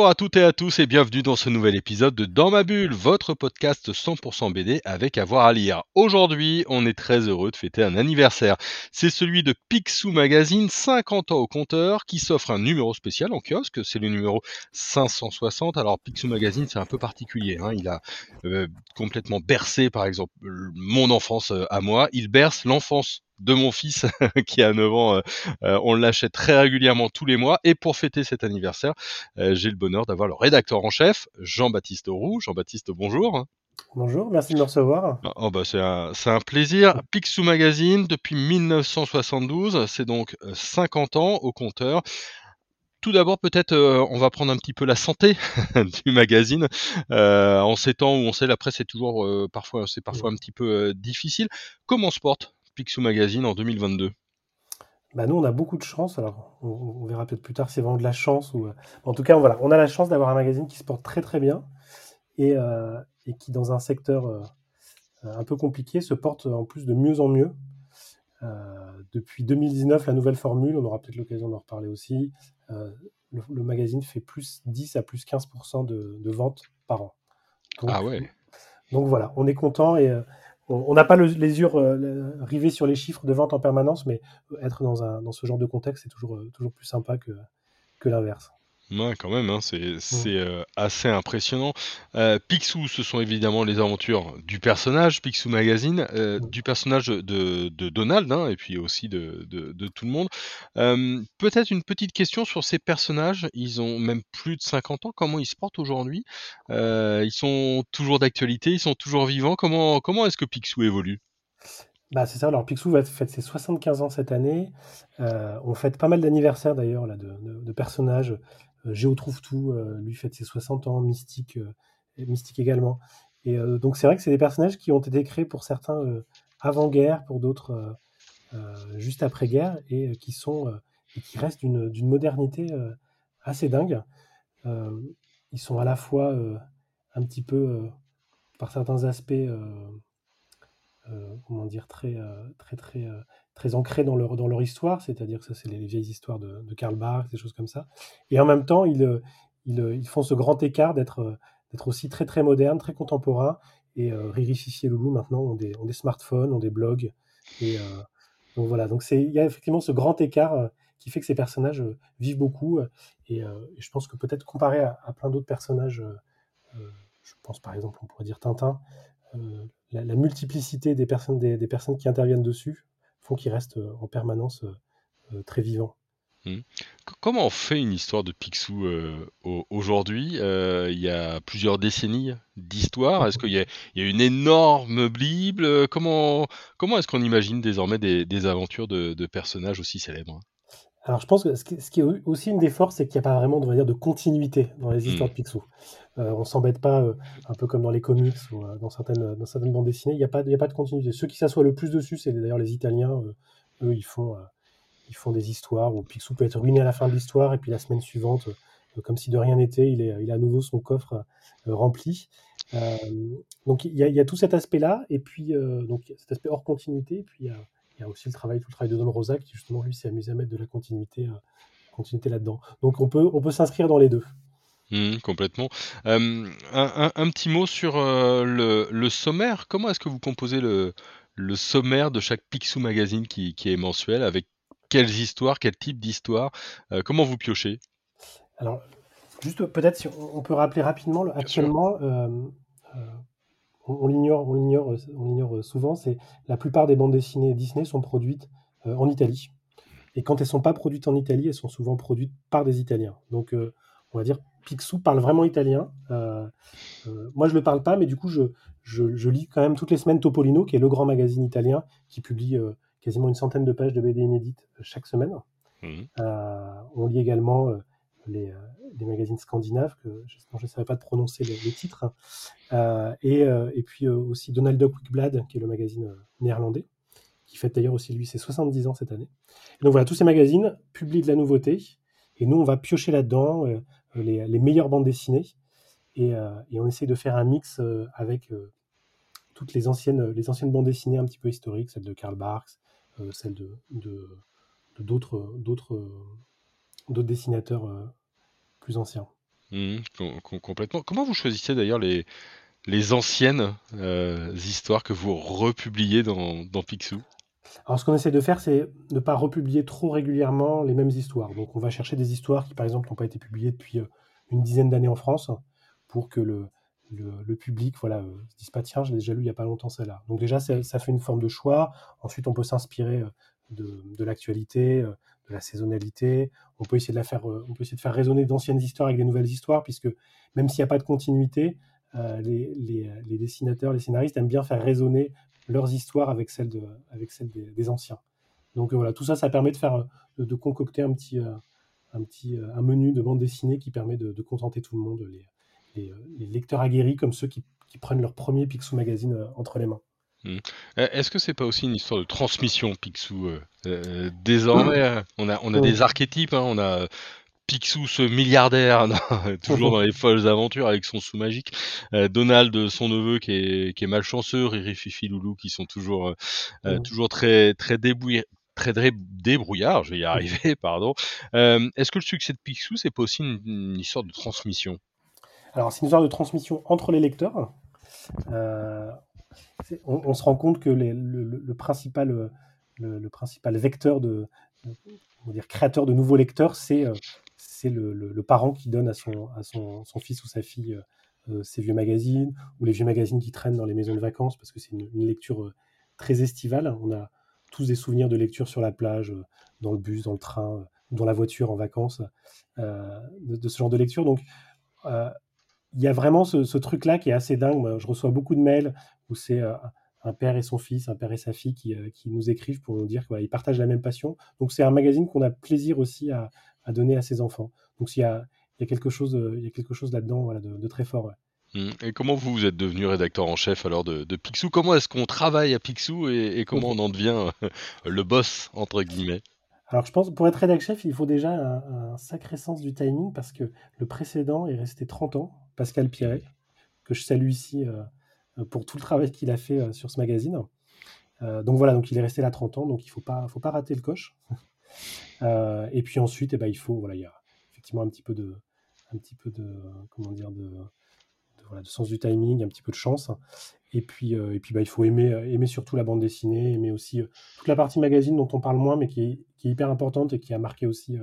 Bonjour à toutes et à tous et bienvenue dans ce nouvel épisode de Dans ma bulle, votre podcast 100% BD avec avoir à lire. Aujourd'hui, on est très heureux de fêter un anniversaire. C'est celui de Picsou Magazine, 50 ans au compteur, qui s'offre un numéro spécial en kiosque. C'est le numéro 560. Alors Picsou Magazine, c'est un peu particulier. Hein. Il a euh, complètement bercé, par exemple, mon enfance euh, à moi. Il berce l'enfance de mon fils qui a 9 ans. Euh, euh, on l'achète très régulièrement tous les mois. Et pour fêter cet anniversaire, euh, j'ai le bonheur d'avoir le rédacteur en chef, Jean-Baptiste Roux. Jean-Baptiste, bonjour. Bonjour, merci de me recevoir. Oh bah c'est un, un, plaisir. Picsou Magazine depuis 1972, c'est donc 50 ans au compteur. Tout d'abord, peut-être, on va prendre un petit peu la santé du magazine. Euh, en ces temps où on sait la presse est toujours parfois, c'est parfois un petit peu difficile. Comment se porte? Picsou Magazine en 2022 bah nous, on a beaucoup de chance. Alors, on, verra peut-être plus tard si c'est vraiment de la chance. Ou... Euh, en tout cas, voilà, on a la chance d'avoir un magazine qui se porte très très bien et, euh, et qui, dans un secteur euh, un peu compliqué, se porte en plus de mieux en mieux. depuis 2019, la nouvelle formule, on aura peut-être l'occasion d'en reparler aussi, le, magazine fait plus 10 à plus 15% de, de ventes par an. ah ouais Donc voilà, on est content et on n'a pas les yeux euh, rivés sur les chiffres de vente en permanence, mais être dans, ce genre de contexte, c'est toujours, euh, plus sympa que l'inverse. Ouais, quand même, hein, c'est mmh. euh, assez impressionnant. Euh, Picsou, ce sont évidemment les aventures du personnage, Picsou Magazine, euh, mmh. du personnage de, de Donald, hein, et puis aussi de, de, de tout le monde. Peut-être une petite question sur ces personnages. Ils ont même plus de 50 ans. Comment ils se portent aujourd'hui? Ils sont toujours d'actualité, ils sont toujours vivants? Comment, comment est-ce que Picsou évolue? Bah, c'est ça, alors Picsou va fêter ses 75 ans cette année. on fête pas mal d'anniversaires d'ailleurs là, de, de, personnages. Euh, Géo trouve tout, euh, lui fête ses 60 ans, Mystique, euh, Mystique également. Et donc c'est vrai que c'est des personnages qui ont été créés pour certains avant-guerre, pour d'autres juste après-guerre, et qui sont et qui restent d'une modernité assez dingue. ils sont à la fois un petit peu, par certains aspects, comment dire, très, très, très, très ancrés dans leur, dans leur histoire, c'est-à-dire que ça, c'est les, vieilles histoires de, Karl Barth, des choses comme ça. Et en même temps, ils, euh, ils, euh, ils font ce grand écart d'être, euh, d'être aussi très, très modernes, très contemporains. Et Riri, Fifi et Loulou, maintenant, ont des, ont des smartphones, ont des blogs. Et donc voilà, donc il y a effectivement ce grand écart qui fait que ces personnages vivent beaucoup. Et, je pense que peut-être comparé à, plein d'autres personnages, je pense par exemple, on pourrait dire Tintin, la, multiplicité des personnes, des, des, personnes qui interviennent dessus font qu'il reste euh, en permanence euh, euh, très vivant. Mmh. Comment on fait une histoire de Picsou aujourd'hui? Il y a plusieurs décennies d'histoire. Est-ce qu'il y, a une énorme Bible? Comment, comment est-ce qu'on imagine désormais des, aventures de, personnages aussi célèbres? Alors je pense que ce qui, est aussi une des forces, c'est qu'il n'y a pas vraiment de, dire, de continuité dans les histoires mmh. de Picsou. Euh, on s'embête pas, un peu comme dans les comics ou dans, certaines, dans certaines bandes dessinées, il n'y a, pas, a pas de continuité. Ceux qui s'assoient le plus dessus, c'est d'ailleurs les Italiens. eux, ils font, ils font des histoires où Picsou peut être ruiné à la fin de l'histoire et puis la semaine suivante, comme si de rien n'était, il, il a à nouveau son coffre rempli. donc il y, y, a tout cet aspect-là, et puis donc cet aspect hors continuité, et puis il y a il y a aussi le travail, tout le travail de Don Rosa qui justement lui s'est amusé à mettre de la continuité, euh, continuité là-dedans. Donc on peut, on peut s'inscrire dans les deux. Mmh, complètement. un, petit mot sur euh, le, sommaire. Comment est-ce que vous composez le, le sommaire de chaque Picsou Magazine qui, est mensuel? Avec quelles histoires, quel type d'histoire? Euh, Comment vous piochez? Alors, juste peut-être si on, peut rappeler rapidement, actuellement, on, l'ignore, on l'ignore, on l'ignore souvent, c'est la plupart des bandes dessinées Disney sont produites euh, en Italie. Et quand elles sont pas produites en Italie, elles sont souvent produites par des Italiens. Donc, euh, on va dire, Picsou parle vraiment italien. Euh, moi, je le parle pas, mais du coup, je, je, lis quand même toutes les semaines Topolino, qui est le grand magazine italien, qui publie quasiment une centaine de pages de BD inédites chaque semaine. Mmh. on lit également les, des magazines scandinaves, que je ne savais pas de prononcer les, titres. Euh, et, euh, et, puis euh, aussi Donald Duck Weekblad, qui est le magazine néerlandais, qui fête d'ailleurs aussi lui ses 70 ans cette année. donc voilà, tous ces magazines publient de la nouveauté. Et nous, on va piocher là-dedans les, les, meilleures bandes dessinées. Et, et, on essaie de faire un mix avec toutes les anciennes, les anciennes bandes dessinées un petit peu historiques, celles de Karl Barks, celles de, d'autres, d'autres dessinateurs plus anciens. Mmh, complètement. Comment vous choisissez d'ailleurs les, les anciennes euh, histoires que vous republiez dans, dans Picsou? Alors, ce qu'on essaie de faire, c'est de ne pas republier trop régulièrement les mêmes histoires. Donc, on va chercher des histoires qui, par exemple, n'ont pas été publiées depuis euh, une dizaine d'années en France pour que le, le, public voilà, euh, se dise pas tiens, j'ai déjà lu il n'y a pas longtemps celle-là. Donc, déjà, ça, fait une forme de choix. Ensuite, on peut s'inspirer de, l'actualité, de la saisonnalité. On peut essayer de, la faire, on peut essayer de faire résonner d'anciennes histoires avec des nouvelles histoires, puisque même s'il n'y a pas de continuité, euh, les, dessinateurs, les scénaristes aiment bien faire résonner leurs histoires avec celles, de, avec celles des, anciens. Donc euh, voilà, tout ça, ça permet de faire, de, concocter un petit, euh, un petit, un menu de bande dessinée qui permet de, contenter tout le monde, les, lecteurs aguerris comme ceux qui, prennent leur premier Picsou Magazine entre les mains. Mmh. Est-ce que c'est pas aussi une histoire de transmission Picsou Désormais, on a, on a des archétypes, hein, on a Picsou, ce milliardaire, toujours dans les folles aventures avec son sou magique. Euh, Donald, son neveu, qui est, qui est malchanceux. Riri, Fifi, Loulou, qui sont toujours, euh, euh, toujours très, très débrouillard, je vais y arriver, pardon. Est-ce que le succès de Picsou, c'est pas aussi une, histoire de transmission? Alors, c'est une histoire de transmission entre les lecteurs. On, se rend compte que le, principal, le, principal vecteur de, dire, créateur de nouveaux lecteurs, c'est c'est le, parent qui donne à son, à son, fils ou sa fille euh, ses vieux magazines, ou les vieux magazines qui traînent dans les maisons de vacances, parce que c'est une, lecture euh, très estivale. On a tous des souvenirs de lecture sur la plage, euh, dans le bus, dans le train, dans la voiture en vacances, de, ce genre de lecture. Donc, il y a vraiment ce, truc-là qui est assez dingue. je reçois beaucoup de mails où c'est un père et son fils, un père et sa fille qui, nous écrivent pour nous dire qu'ils partagent la même passion. Donc, c'est un magazine qu'on a plaisir aussi à, à donner à ses enfants. Donc il y a, il y a quelque chose, il y a quelque chose là-dedans voilà, de, très fort. Mmh. Et comment vous, vous êtes devenu rédacteur en chef alors de, de Picsou? Comment est-ce qu'on travaille à Picsou et, comment on en devient le boss entre guillemets? Alors je pense pour être rédacteur chef, il faut déjà un, sacré sens du timing parce que le précédent est resté 30 ans, Pascal Piret, que je salue ici euh, pour tout le travail qu'il a fait euh, sur ce magazine. Euh, donc voilà, donc il est resté là 30 ans, donc il ne faut pas, faut pas rater le coche. Et puis ensuite, eh ben, il faut, voilà, il y a effectivement un petit peu de, un petit peu de, comment dire, de, voilà, de sens du timing, un petit peu de chance. Et puis, et puis bah, il faut aimer, aimer surtout la bande dessinée, aimer aussi toute la partie magazine dont on parle moins, mais qui est, qui est hyper importante et qui a marqué aussi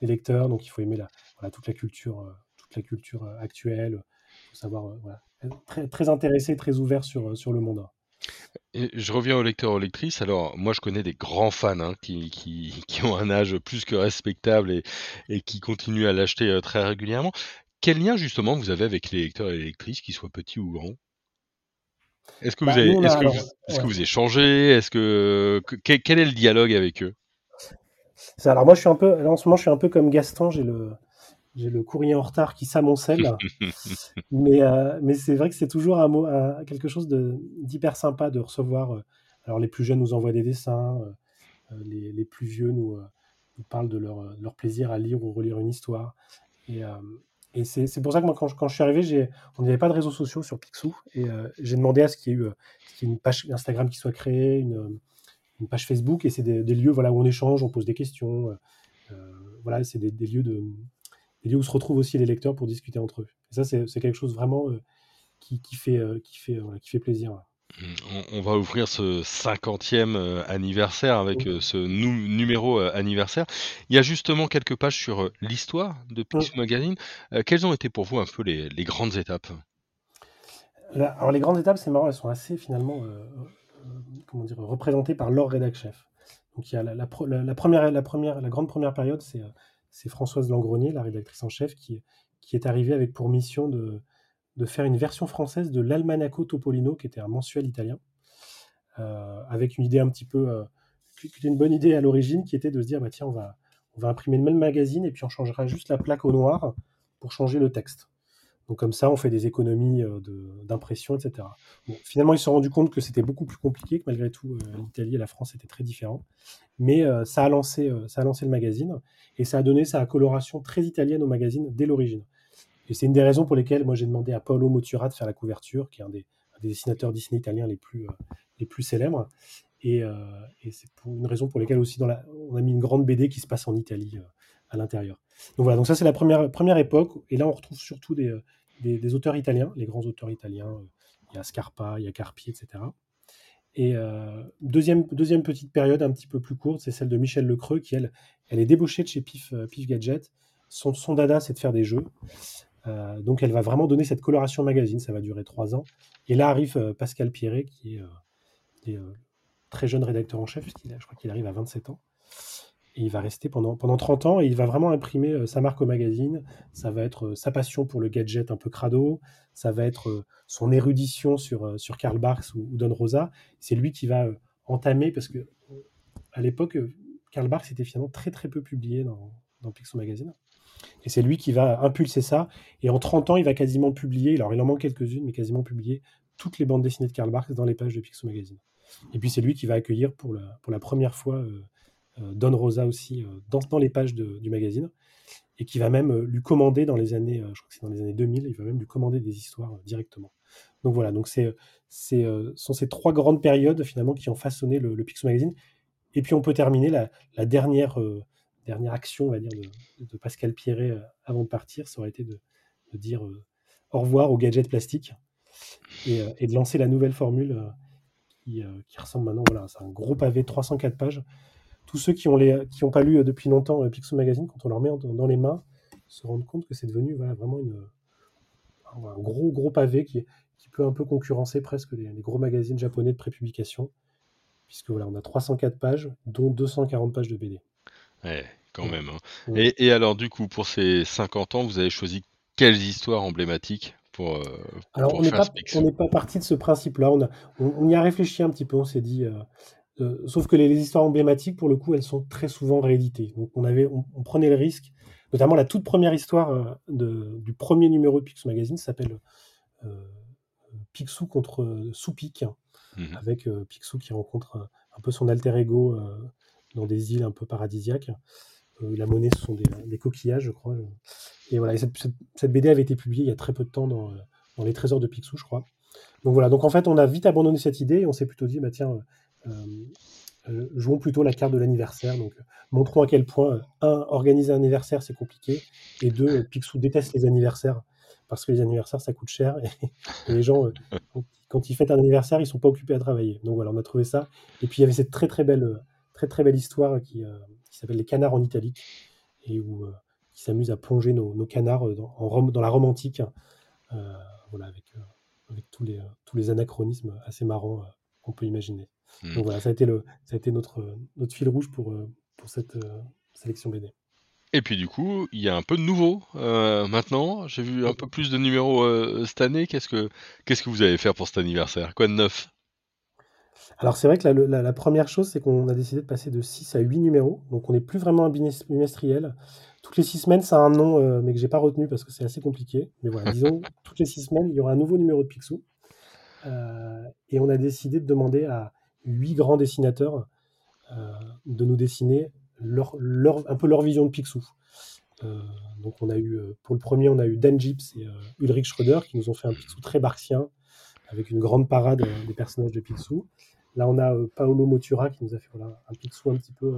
les lecteurs. Donc il faut aimer la, voilà, toute la culture, toute la culture actuelle. Il faut savoir, voilà, très, très intéressé, très ouvert sur, sur le monde je reviens aux lecteurs, aux lectrices. Alors, moi, je connais des grands fans hein, qui, qui, ont un âge plus que respectable et, et qui continuent à l'acheter euh, très régulièrement. Quel lien, justement, vous avez avec les lecteurs et les lectrices, qu'ils soient petits ou grands? Est-ce que, vous bah, est-ce que, vous, que vous échangez? Est-ce que, quel, est le dialogue avec eux? Alors, moi, je suis un peu, en ce moment, je suis un peu comme Gaston. J'ai le, j'ai le courrier en retard qui s'amoncelle. mais euh, mais c'est vrai que c'est toujours un mot, quelque chose d'hyper sympa de recevoir. Euh, alors les plus jeunes nous envoient des dessins, euh, les, les, plus vieux nous, nous parlent de leur, leur, plaisir à lire ou relire une histoire. Et, et c'est pour ça que moi, quand je, quand je suis arrivé, on n'avait pas de réseaux sociaux sur Picsou. Et j'ai demandé à ce qu'il y ait eu une page Instagram qui soit créée, une, une page Facebook. Et c'est des, lieux voilà, où on échange, on pose des questions. voilà, c'est des, des, lieux de, lieux où se retrouvent aussi les lecteurs pour discuter entre eux. Et ça, c'est quelque chose vraiment euh, qui, qui, fait, euh, qui, fait, qui fait plaisir. Mmh, on, va ouvrir ce 50e euh, anniversaire avec ce numéro anniversaire. Il y a justement quelques pages sur l'histoire de Pixel Magazine. quelles ont été pour vous un peu les, les grandes étapes? Alors les grandes étapes, c'est marrant, elles sont assez finalement comment dire, représentées par leur rédac chef. A la, première, la, grande première période, c'est c'est Françoise Langrenier, la rédactrice en chef, qui, est arrivée avec pour mission de, faire une version française de l'Almanacco Topolino, qui était un mensuel italien, euh, avec une idée un petit peu, euh, qui était une bonne idée à l'origine, qui était de se dire, bah tiens, on va imprimer le même magazine et puis on changera juste la plaque au noir pour changer le texte. Donc comme ça, on fait des économies d'impression, etc. finalement, ils se sont rendus compte que c'était beaucoup plus compliqué, que malgré tout, l'Italie et la France étaient très différents. Mais ça, a lancé, ça a lancé le magazine et ça a donné sa coloration très italienne au magazine dès l'origine. Et c'est une des raisons pour lesquelles moi j'ai demandé à Paolo Motura de faire la couverture, qui est un des, dessinateurs Disney italiens les plus, les plus célèbres. Et, c'est pour une raison pour laquelle aussi dans la, on a mis une grande BD qui se passe en Italie à l'intérieur. Donc voilà, donc ça c'est la première, première époque. Et là on retrouve surtout des, des, auteurs italiens, les grands auteurs italiens. Euh, il y a Scarpa, il y a Carpi, etc. Et euh, deuxième, deuxième petite période un petit peu plus courte, c'est celle de Michel Lecreux, qui elle, elle est débauchée de chez Pif, euh, Pif Gadget. Son, son dada, c'est de faire des jeux. donc elle va vraiment donner cette coloration magazine, ça va durer trois ans. Et là arrive Pascal Pierret, qui est, qui très jeune rédacteur en chef, je crois qu'il arrive à 27 ans. Il va rester pendant, pendant 30 ans et il va vraiment imprimer euh, sa marque au magazine. Ça va être euh, sa passion pour le gadget un peu crado. Ça va être euh, son érudition sur, sur Karl Barks ou, Don Rosa. C'est lui qui va entamer, parce que à l'époque, Karl Barks était finalement très très peu publié dans, dans Pixel Magazine. Et c'est lui qui va impulser ça. Et en 30 ans, il va quasiment publier, alors il en manque quelques-unes, mais quasiment publier toutes les bandes dessinées de Karl Barks dans les pages de Pixel Magazine. Et puis c'est lui qui va accueillir pour la, pour la première fois Don Rosa aussi euh, dans, les pages du magazine et qui va même euh, lui commander dans les années, je crois que c'est dans les années 2000, il va même lui commander des histoires directement. Donc voilà, donc c'est, sont ces trois grandes périodes finalement qui ont façonné le, le Magazine. Et puis on peut terminer la, dernière, dernière action, on va dire, de, Pascal Pierret avant de partir, ça aurait été de, dire au revoir aux gadgets plastiques et, et, de lancer la nouvelle formule qui, qui, ressemble maintenant, voilà, c'est un gros pavé 304 pages tous ceux qui n'ont qui ont pas lu euh, depuis longtemps euh, Pixel Magazine, quand on leur met dans, les mains, se rendent compte que c'est devenu vraiment une, un gros, gros pavé qui, qui peut un peu concurrencer presque les, gros magazines japonais de prépublication, puisque voilà, on a 304 pages, dont 240 pages de BD. Ouais, quand même. Hein. Et, alors, du coup, pour ces 50 ans, vous avez choisi quelles histoires emblématiques pour, euh, alors, on n'est pas, pas, parti de ce principe-là. On, on, y a réfléchi un petit peu. On s'est dit, euh, sauf que les, histoires emblématiques, pour le coup, elles sont très souvent rééditées. Donc on, avait, on, prenait le risque, notamment la toute première histoire euh, de, du premier numéro de Picsou Magazine s'appelle euh, Picsou contre Soupic, mmh avec Picsou qui rencontre un peu son alter ego dans des îles un peu paradisiaques. la monnaie, ce sont des, coquillages, je crois. Et voilà, cette, BD avait été publiée il y a très peu de temps dans, dans les trésors de Picsou, je crois. Donc voilà, donc en fait, on a vite abandonné cette idée et on s'est plutôt dit, bah tiens, euh, euh, jouons plutôt la carte de l'anniversaire. Donc, montrons à quel point, un, organiser un anniversaire, c'est compliqué, et deux, Picsou déteste les anniversaires parce que les anniversaires, ça coûte cher, et, les gens, euh, quand ils fêtent un anniversaire, ils sont pas occupés à travailler. Donc voilà, on a trouvé ça. Et puis il y avait cette très très belle, très très belle histoire qui, s'appelle Les canards en italique, et où qui s'amuse à plonger nos, canards dans, dans la romantique voilà, avec, avec tous, les, tous les anachronismes assez marrants qu'on peut imaginer. Mmh. Donc voilà, ça a été, le, ça a été notre, notre fil rouge pour, euh, pour cette euh, sélection BD. Et puis du coup, il y a un peu de nouveau euh, maintenant. J'ai vu un peu plus de numéros cette année. Qu'est-ce que qu'est-ce que vous allez faire pour cet anniversaire? Quoi de neuf? Alors c'est vrai que la, la, première chose, c'est qu'on a décidé de passer de 6 à 8 numéros. Donc on n'est plus vraiment un bimestriel. Toutes les 6 semaines, ça a un nom, mais que j'ai pas retenu parce que c'est assez compliqué. Mais voilà, disons, toutes les 6 semaines, il y aura un nouveau numéro de Picsou. et on a décidé de demander à, huit grands dessinateurs euh, de nous dessiner leur, un peu leur vision de Picsou. Euh, donc on a eu, euh, pour le premier, on a eu Dan Gibbs et Ulrich Schröder qui nous ont fait un Picsou très barksien, avec une grande parade des personnages de Picsou. Là, on a Paolo Motura qui nous a fait un Picsou un petit peu,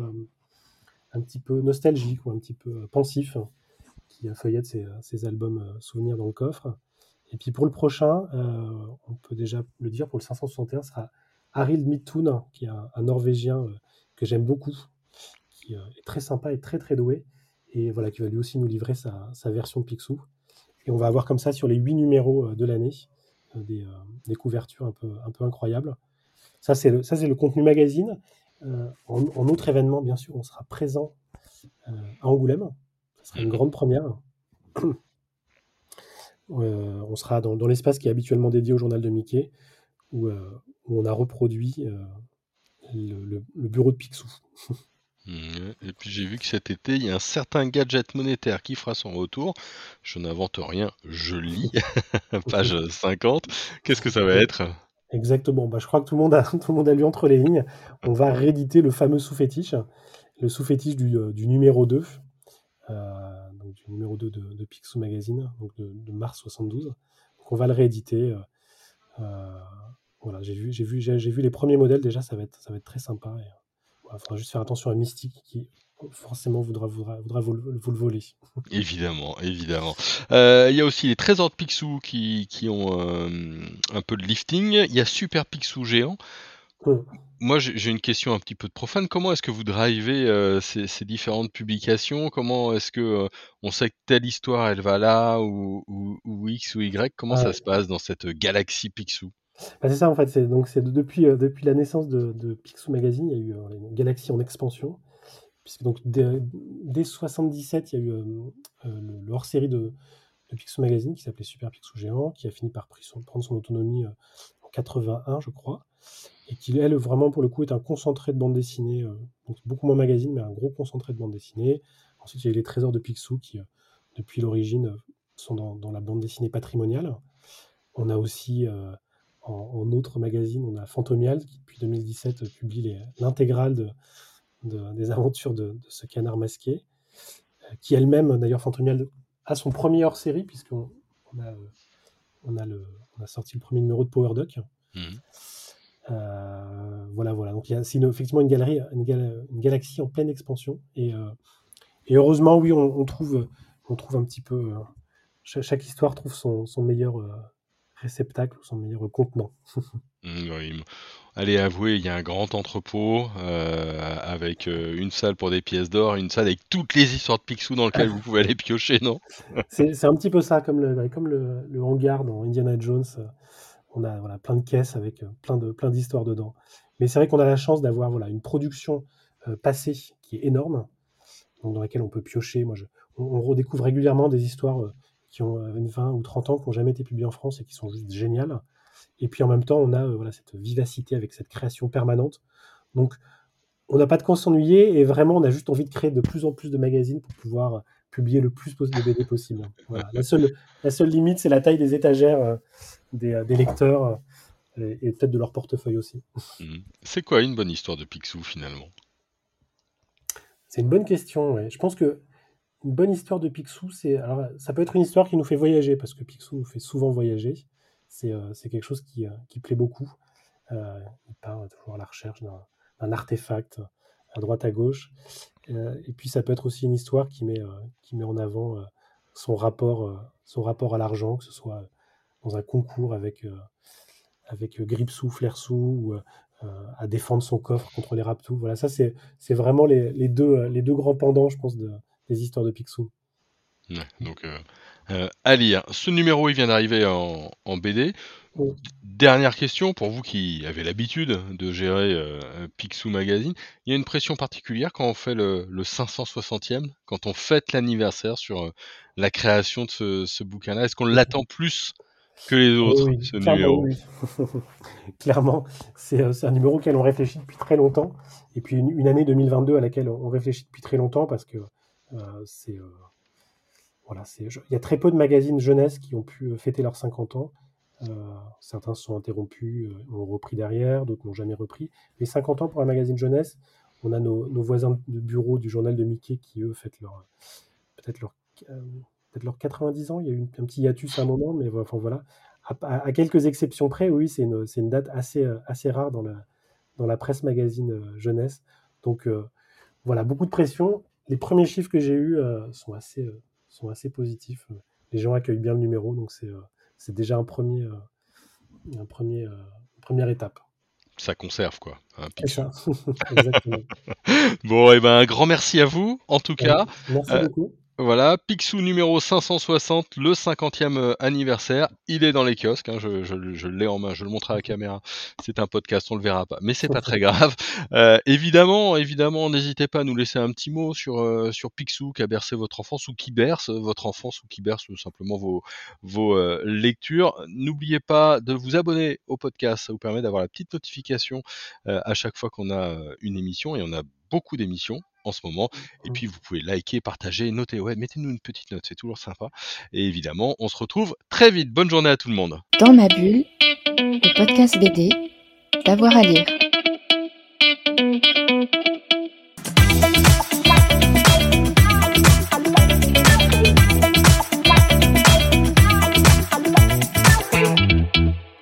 un petit peu nostalgique ou un petit peu pensif, qui a feuillette ses, ses, albums souvenirs dans le coffre. Et puis pour le prochain, on peut déjà le dire, pour le 561, sera Arild Midthun, qui est un, Norvégien euh, que j'aime beaucoup, qui euh, est très sympa et très très doué, et voilà, qui va lui aussi nous livrer sa, version Picsou. Et on va avoir comme ça sur les huit numéros euh, de l'année des, couvertures un peu, un peu incroyables. Ça, c'est le, ça, c'est le contenu magazine. en, autre événement, bien sûr, on sera présent à Angoulême. Ce sera une grande première. on sera dans, dans l'espace qui est habituellement dédié au journal de Mickey, où, on a reproduit euh, le, bureau de Picsou. Mmh, Et puis j'ai vu que cet été, il y a un certain gadget monétaire qui fera son retour. Je n'invente rien, je lis. Page 50. Qu'est-ce que ça va être? Exactement. Bah, je crois que tout le monde a, tout le monde a lu entre les lignes. On va rééditer le fameux sous-fétiche, le sous-fétiche du, euh, du numéro 2, euh, donc du numéro 2 de, de Picsou Magazine, donc de, de mars 72. Donc on va le rééditer. euh, euh, voilà, j'ai vu, j'ai vu, j'ai j'ai vu les premiers modèles déjà, ça va être, ça va être très sympa. Euh, voilà, faudra juste faire attention à Mystique qui forcément voudra, voudra, voudra vous, le- vous le voler. Évidemment, évidemment. Euh, Il y a aussi les trésors de Picsou qui, qui ont euh, un peu de lifting. Il y a Super Picsou géant. Moi, j'ai une question un petit peu de profane. Comment est-ce que vous drivez euh, ces, ces différentes publications? Comment est-ce que on sait que telle histoire elle va là ou, ou, ou X ou Y? Comment ça Ouais. se passe dans cette galaxie Picsou? Bah, c'est ça en fait, c'est donc c'est de- depuis, euh, depuis la naissance de, de Picsou Magazine, il y a eu euh, une galaxie en expansion, puisque donc dès, dès 77, il y a eu euh, euh, le, hors-série de, de Picsou Magazine qui s'appelait Super Picsou Géant, qui a fini par prendre son autonomie euh, en 81, je crois, et qui elle vraiment pour le coup est un concentré de bande dessinée, donc beaucoup moins magazine, mais un gros concentré de bande dessinée. Ensuite, il y a eu les Trésors de Picsou qui, depuis l'origine, sont dans, dans la bande dessinée patrimoniale. On a aussi en, en autre magazine, on a Fantomial qui depuis 2017 euh, publie l'intégrale de, de- des aventures de, de ce canard masqué, euh, qui elle-même, d'ailleurs, Fantomial a son premier hors-série, puisqu'on on a, euh, on a, le, on a sorti le premier numéro de Power Duck. Mhm. Euh, voilà, voilà. Donc c'est effectivement une galerie, une, gal- une galaxie en pleine expansion. Et, euh, et heureusement, oui, on, on trouve, on trouve un petit peu. euh, cha- chaque, histoire trouve son, son meilleur euh, réceptacle ou son meilleur contenant. Mm, oui. Allez, avouez, il y a un grand entrepôt euh, avec euh, une salle pour des pièces d'or, une salle avec toutes les histoires de Picsou dans lesquelles vous pouvez aller piocher, non? C'est un petit peu ça, comme le, comme le, le hangar dans Indiana Jones. euh, On a voilà, plein de caisses avec plein de plein d'histoires dedans. Mais c'est vrai qu'on a la chance d'avoir voilà, une production passée qui est énorme, donc dans laquelle on peut piocher. Moi, je- on, on redécouvre régulièrement des histoires qui ont euh, une 20 ou 30 ans, qui n'ont jamais été publiées en France et qui sont juste géniales. Et puis en même temps, on a euh, voilà, cette vivacité avec cette création permanente. Donc, on n'a pas de quoi s'ennuyer et vraiment, on a juste envie de créer de plus en plus de magazines pour pouvoir euh, publier le plus de BD possible. Voilà. La, seule, la seule limite, c'est la taille des étagères euh, des, euh, des lecteurs euh, et, et peut-être de leur portefeuille aussi. Mm. C'est quoi une bonne histoire de Picsou finalement? C'est une bonne question. ouais. Je pense que une bonne histoire de Picsou, c'est alors ça peut être une histoire qui nous fait voyager parce que Picsou nous fait souvent voyager. C'est euh, quelque chose qui, euh, qui plaît beaucoup. Euh, il part toujours à la recherche d'un artefact à droite à gauche. Euh, et puis ça peut être aussi une histoire qui met, euh, qui met en avant euh, son rapport, euh, son rapport à l'argent, que ce soit dans un concours avec, euh, avec euh, Gripsou, Flersou, ou euh, euh, à défendre son coffre contre les Raptous. Voilà, ça c'est vraiment les, deux, euh, les deux grands pendants, je pense, des histoires de Picsou. Ouais, donc euh, euh, à lire. Ce numéro, il vient d'arriver en, en BD. Oui. Dernière question pour vous qui avez l'habitude de gérer euh, Picsou Magazine. Il y a une pression particulière quand on fait le, le 560e, quand on fête l'anniversaire sur euh, la création de ce, ce bouquin-là? Est-ce qu'on l'attend plus que les autres, Oui, oui, ce clairement, numéro? oui. clairement, c'est un numéro auquel on réfléchit depuis très longtemps. Et puis une, une année 2022 à laquelle on réfléchit depuis très longtemps parce que c'est. euh, voilà, il y a très peu de magazines jeunesse qui ont pu euh, fêter leurs 50 ans. Euh, certains se sont interrompus, euh, ont repris derrière, d'autres n'ont jamais repris. Mais 50 ans pour un magazine jeunesse, on a nos, voisins de bureau du journal de Mickey qui, eux, fêtent leur, peut-être leur, euh, peut-être leur 90 ans. Il y a eu un petit hiatus à un moment, mais enfin, voilà. À, quelques exceptions près, oui, c'est une, c'est une date assez, euh, assez rare dans la, dans la presse magazine euh, jeunesse. Donc, euh, voilà, beaucoup de pression. Les premiers chiffres que j'ai eus euh, sont, assez, euh, sont assez positifs. Les gens accueillent bien le numéro, donc c'est euh, déjà un premier, un premier, une première étape. Ça conserve, quoi. ça, exactement. Bon, et ben un grand merci à vous, en tout cas. Merci Euh, beaucoup. Voilà, Picsou numéro 560, le 50e euh, anniversaire. Il est dans les kiosques, hein, je, je- je l'ai en main, je le montre à la caméra. C'est un podcast, on le verra pas, mais c'est pas très grave. Euh, évidemment, évidemment, n'hésitez pas à nous laisser un petit mot sur euh, sur Picsou qui a bercé votre enfance ou qui berce votre enfance ou qui berce tout simplement vos vos euh, lectures. N'oubliez pas de vous abonner au podcast, ça vous permet d'avoir la petite notification euh, à chaque fois qu'on a euh, une émission et on a beaucoup d'émissions en ce moment. Et puis, vous pouvez liker, partager, noter. Ouais, mettez-nous une petite note, c'est toujours sympa. Et évidemment, on se retrouve très vite. Bonne journée à tout le monde. Dans ma bulle, le podcast BD, d'avoir à lire.